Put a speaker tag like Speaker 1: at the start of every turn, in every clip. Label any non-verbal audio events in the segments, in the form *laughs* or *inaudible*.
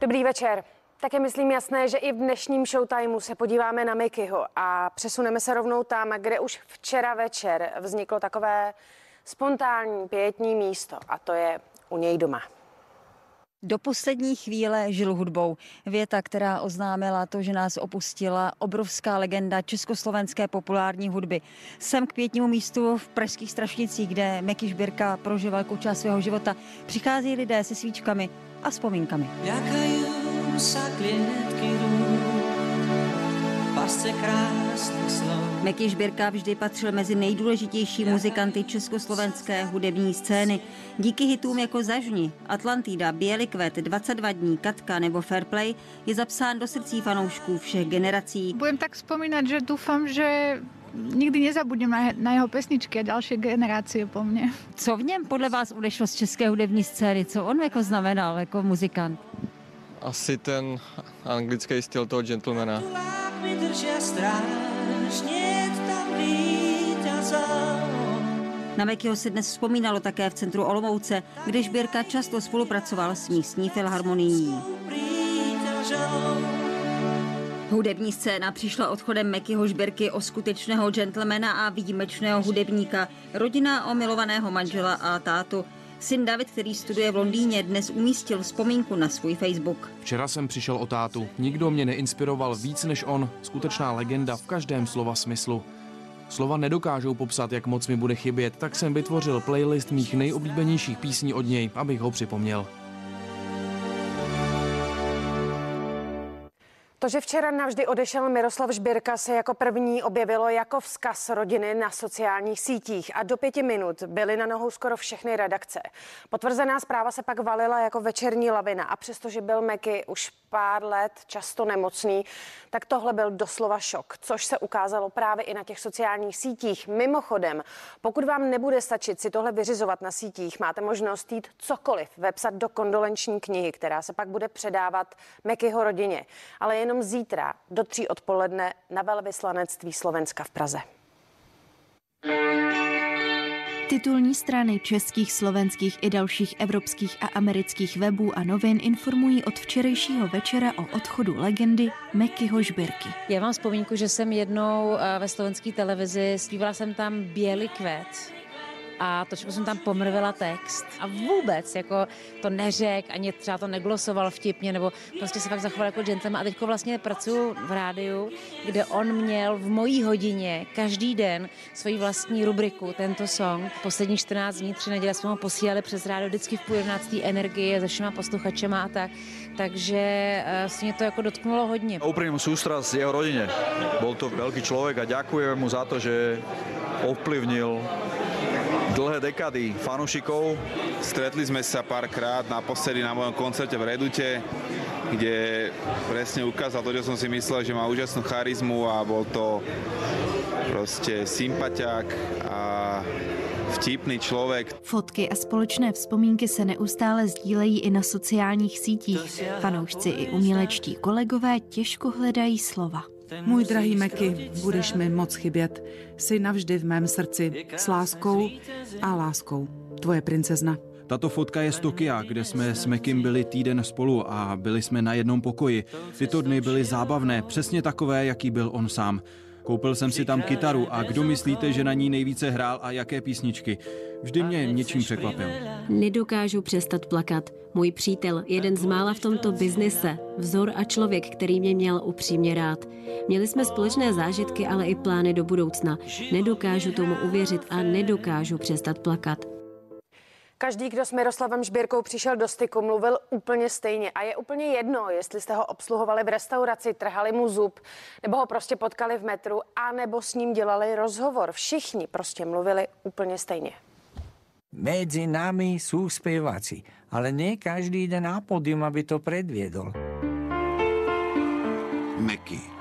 Speaker 1: Dobrý večer. Tak je myslím jasné, že i v dnešním showtimeu se podíváme na Mikyho a přesuneme se rovnou tam, kde už včera večer vzniklo takové spontánní pětní místo a to je u něj doma.
Speaker 2: Do poslední chvíle žil hudbou. Věta, která oznámila to, že nás opustila obrovská legenda československé populární hudby. Sem k pětnímu místu v Pražských Strašnicích, kde Meky Žbirka prožil velkou část svého života, přichází lidé se svíčkami a vzpomínkami. Meky Žbirka vždy patřil mezi nejdůležitější muzikanty československé hudební scény. Díky hitům jako Zažni, Atlantida, Bělý kvet, 22 dní, Katka nebo Fairplay je zapsán do srdcí fanoušků všech generací.
Speaker 3: Budem tak vzpomínat, že doufám, že nikdy nezabudnem na, na jeho pesničky a další generace po mně.
Speaker 2: Co v něm podle vás odešlo z české hudební scény? Co on jako znamenal jako muzikant?
Speaker 4: Asi ten anglický styl toho gentlemana.
Speaker 2: Na Mekyho se dnes vzpomínalo také v centru Olomouce, kde Žbírka často spolupracoval s místní filharmonií. Hudební scéna přišla odchodem Mekyho Žbirky o skutečného gentlemana a výjimečného hudebníka, rodina o milovaného manžela a tátu. Syn David, který studuje v Londýně, dnes umístil vzpomínku na svůj Facebook.
Speaker 5: Včera jsem přišel o tátu. Nikdo mě neinspiroval víc než on. Skutečná legenda v každém slova smyslu. Slova nedokážou popsat, jak moc mi bude chybět, tak jsem vytvořil playlist mých nejoblíbenějších písní od něj, abych ho připomněl.
Speaker 1: To, že včera navždy odešel Miroslav Žbirka, se jako první objevilo jako vzkaz rodiny na sociálních sítích a do pěti minut byly na nohou skoro všechny redakce. Potvrzená zpráva se pak valila jako večerní lavina a přestože byl Meky už pár let často nemocný, tak tohle byl doslova šok, což se ukázalo právě i na těch sociálních sítích. Mimochodem, pokud vám nebude stačit si tohle vyřizovat na sítích, máte možnost jít cokoliv vepsat do kondolenční knihy, která se pak bude předávat Mekyho rodině. Ale jen jenom zítra do tří odpoledne na velvyslanectví Slovenska v Praze.
Speaker 6: Titulní strany českých, slovenských i dalších evropských a amerických webů a novin informují od včerejšího večera o odchodu legendy Mekyho Žbirky.
Speaker 2: Já mám vzpomínku, že jsem jednou eh, ve slovenské televizi zpívala jsem tam Bělý kvet a trošku jsem tam pomrvila text a vůbec jako to neřek, ani třeba to neglosoval vtipně, nebo prostě se fakt zachoval jako gentleman a teďko vlastně pracuji v rádiu, kde on měl v mojí hodině každý den svoji vlastní rubriku, tento song. Poslední 14 dní, tři neděle jsme ho posílali přes rádio vždycky v půl jedenáctý energie se všema posluchačema a tak. Takže uh, si mě to jako dotknulo hodně.
Speaker 7: Úprimnú sústrasť jeho rodine. Bol to veľký človek a ďakujem mu za to, že ovplyvnil dlhé dekady fanúšikov.
Speaker 8: Stretli sme sa párkrát, naposledy na mojom koncerte v Redute, kde presne ukázal to, čo som si myslel, že má úžasnú charizmu a bol to prostě sympatiák a vtipný člověk.
Speaker 6: Fotky a společné vzpomínky se neustále sdílejí i na sociálních sítích. Fanoušci i umělečtí kolegové těžko hledají slova.
Speaker 9: Můj drahý Meky, budeš mi moc chybět. Jsi navždy v mém srdci s láskou a láskou. Tvoje princezna.
Speaker 5: Tato fotka je z Tokia, kde jsme s Mekim byli týden spolu a byli jsme na jednom pokoji. Tyto dny byly zábavné, přesně takové, jaký byl on sám. Koupil jsem si tam kytaru a kdo myslíte, že na ní nejvíce hrál a jaké písničky? Vždy mě něčím překvapil.
Speaker 10: Nedokážu přestat plakat. Můj přítel, jeden z mála v tomto biznise, vzor a člověk, který mě měl upřímně rád. Měli jsme společné zážitky, ale i plány do budoucna. Nedokážu tomu uvěřit a nedokážu přestat plakat.
Speaker 1: Každý, kdo s Miroslavem Žbírkou přišel do styku, mluvil úplně stejně. A je úplně jedno, jestli jste ho obsluhovali v restauraci, trhali mu zub, nebo ho prostě potkali v metru, a nebo s ním dělali rozhovor. Všichni prostě mluvili úplně stejně.
Speaker 11: Medzi nami sú spievaci, ale nie každý ide na pódium, aby to predviedol.
Speaker 12: Meky.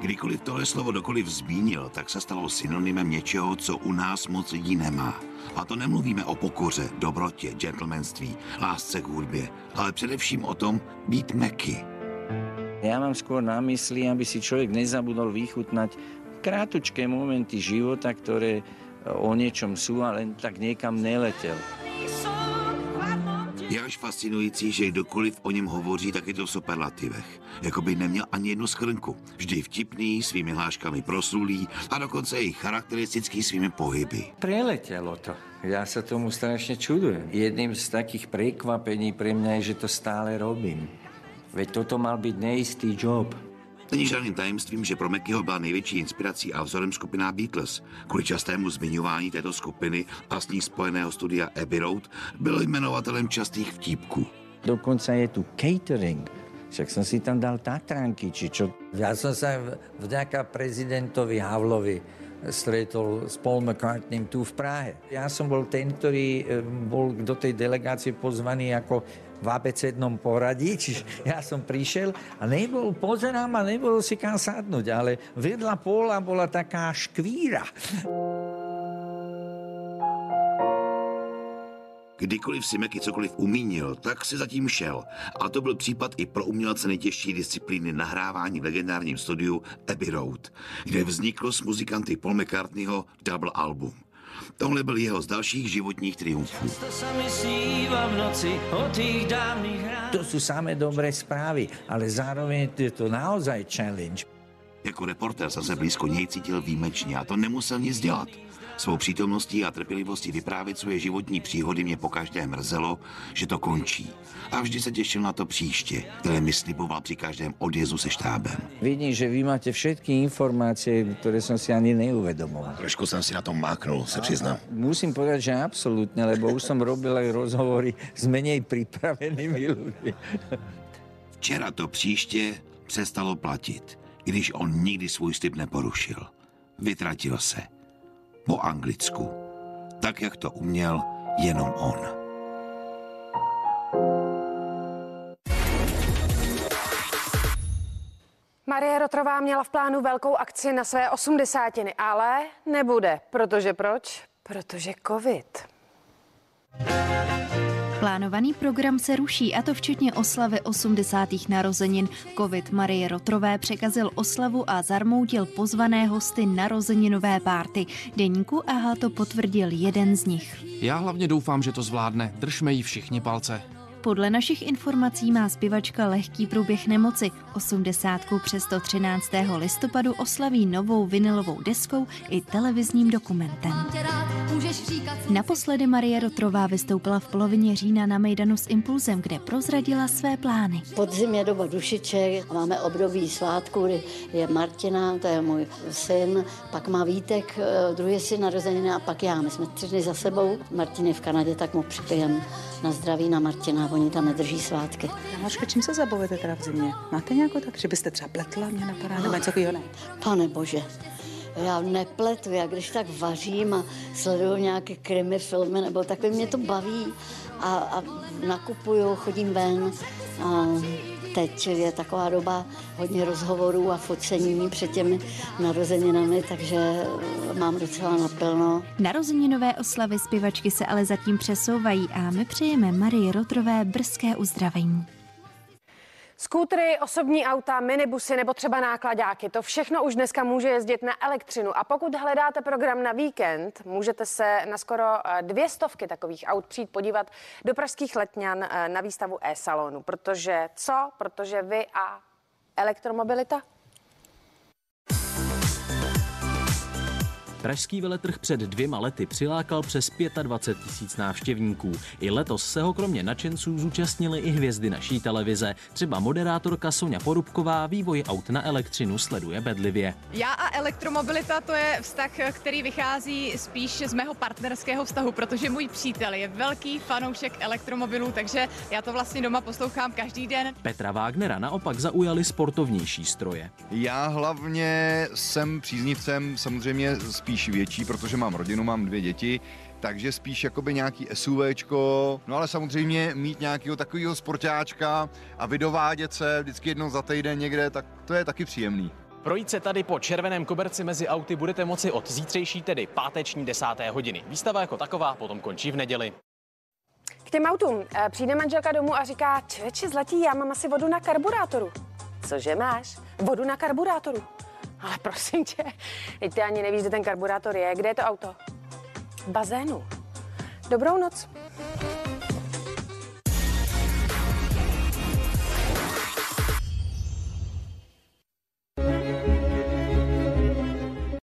Speaker 12: Kdykoliv tohle slovo dokoliv zmínil, tak se stalo synonymem něčeho, co u nás moc lidí nemá. A to nemluvíme o pokoře, dobrotě, gentlemanství, lásce k hudbě, ale především o tom být meky.
Speaker 11: Ja mám skôr na mysli, aby si človek nezabudol vychutnať krátučké momenty života, ktoré o niečom sú a len tak niekam neletel.
Speaker 12: Je až fascinující, že kdokoliv o něm hovoří, tak je to v superlativech. Jako by neměl ani jednu schrnku. Vždy vtipný, svými hláškami proslulý a dokonce i charakteristický svými pohyby.
Speaker 11: Preletělo to. Já se tomu strašně čudujem. Jedním z takých překvapení pro mě je, že to stále robím. Veď toto mal být nejistý job.
Speaker 12: Není žádným tajemstvím, že pro Mekyho byla největší inspirací a vzorem skupina Beatles. Kvůli častému zmiňování této skupiny a s ní spojeného studia Abbey Road byl jmenovatelem častých vtípků.
Speaker 11: Dokonce je tu catering. Však jsem si tam dal Tatranky, či čo. Já jsem se vďaka prezidentovi Havlovi stretol s Paul McCartneym tu v Prahe. Já jsem byl ten, který eh, byl do té delegácie pozvaný jako v abecednom poradí, *laughs* čiže ja som prišiel a nebol, pozerám a nebol si kam sadnúť, ale vedľa pola bola taká škvíra. *laughs*
Speaker 12: Kdykoliv si Meky cokoliv umínil, tak si zatím šel. A to byl případ i pro umělce nejtěžší disciplíny nahrávání v legendárním studiu Abbey Road, kde vzniklo s muzikanty Paul McCartneyho double album. Tohle byl jeho z dalších životních triumfů.
Speaker 11: To jsou samé dobré zprávy, ale zároveň je to naozaj challenge.
Speaker 12: Jako reportér jsem se blízko něj cítil výjimečně a to nemusel nic dělat. Svou přítomností a trpělivostí vyprávět svoje životní příhody mě pokaždé mrzelo, že to končí. A vždy se těšil na to příště, které mi sliboval při každém odjezdu se štábem.
Speaker 11: Vidím, že vy máte všetky informace, které jsem si ani neuvedomoval.
Speaker 12: Trošku jsem si na tom máknul, se přiznám.
Speaker 11: Musím povedať, že absolútne, lebo už som robil aj rozhovory s menej pripravenými *laughs* ľuďmi.
Speaker 12: Včera to příště přestalo platit, i když on nikdy svůj slib neporušil. Vytratil se po anglicku, tak jak to uměl jenom on.
Speaker 1: Marie Rotrová měla v plánu velkou akci na své osmdesátiny, ale nebude. Protože proč? Protože covid.
Speaker 6: Plánovaný program se ruší a to včetně oslavy 80. narozenin. Covid Marie Rotrové překazil oslavu a zarmoutil pozvané hosty narozeninové párty. Deníku AHA to potvrdil jeden z nich.
Speaker 13: Já hlavně doufám, že to zvládne. Držme jí všichni palce.
Speaker 6: Podle našich informací má zpěvačka lehký průběh nemoci. 80. přes 13. listopadu oslaví novou vinilovou deskou i televizním dokumentem. Naposledy Marie Rotrová vystoupila v polovině října na Mejdanu s Impulzem, kde prozradila své plány.
Speaker 14: Podzim je doba dušiček, máme období svátku, kdy je Martina, to je můj syn, pak má Vítek, eh, druhý syn narozeniny a pak já. My jsme tři dny za sebou. Martin je v Kanadě, tak mu připijem na zdraví na Martina, oni tam nedrží svátky.
Speaker 9: Maška, čím se zabavujete teda v zimě? Máte nějakou tak, že byste třeba pletla mě napadá, nebo něco takového ne?
Speaker 14: Pane bože, já nepletu, já když tak vařím a sleduju nějaké krimi filmy, nebo takhle mě to baví a, a nakupuju, chodím ven. A teď je taková doba hodně rozhovorů a focení před těmi narozeninami, takže mám docela naplno.
Speaker 6: Narozeninové oslavy zpěvačky se ale zatím přesouvají a my přejeme Marii Rotrové brzké uzdravení.
Speaker 1: Skútry, osobní auta, minibusy nebo třeba nákladáky, to všechno už dneska může jezdit na elektřinu. A pokud hledáte program na víkend, můžete se na skoro eh, dvě stovky takových aut přijít podívat do pražských letňan eh, na výstavu e-salonu. Protože co? Protože vy a elektromobilita?
Speaker 15: Pražský veletrh před dvěma lety přilákal přes 25 tisíc návštěvníků. I letos se ho kromě nadšenců zúčastnili i hvězdy naší televize. Třeba moderátorka Sonja Porubková vývoj aut na elektřinu sleduje bedlivě.
Speaker 16: Já a elektromobilita to je vztah, který vychází spíš z mého partnerského vztahu, protože můj přítel je velký fanoušek elektromobilů, takže já to vlastně doma poslouchám každý den.
Speaker 15: Petra Wagnera naopak zaujali sportovnější stroje.
Speaker 17: Já hlavně jsem příznivcem samozřejmě spíš větší, protože mám rodinu, mám dvě děti, takže spíš jakoby nějaký SUVčko, no ale samozřejmě mít nějakého takového sportáčka a vydovádět se vždycky jednou za týden někde, tak to je taky příjemný.
Speaker 18: Projít se tady po červeném koberci mezi auty budete moci od zítřejší, tedy páteční desáté hodiny. Výstava jako taková potom končí v neděli.
Speaker 1: K těm autům eh, přijde manželka domů a říká, čeveči zlatý, já mám asi vodu na karburátoru. Cože máš? Vodu na karburátoru. Ale prosím tě, teď ty ani nevíš, kde ten karburátor je. Kde je to auto? V bazénu. Dobrou noc.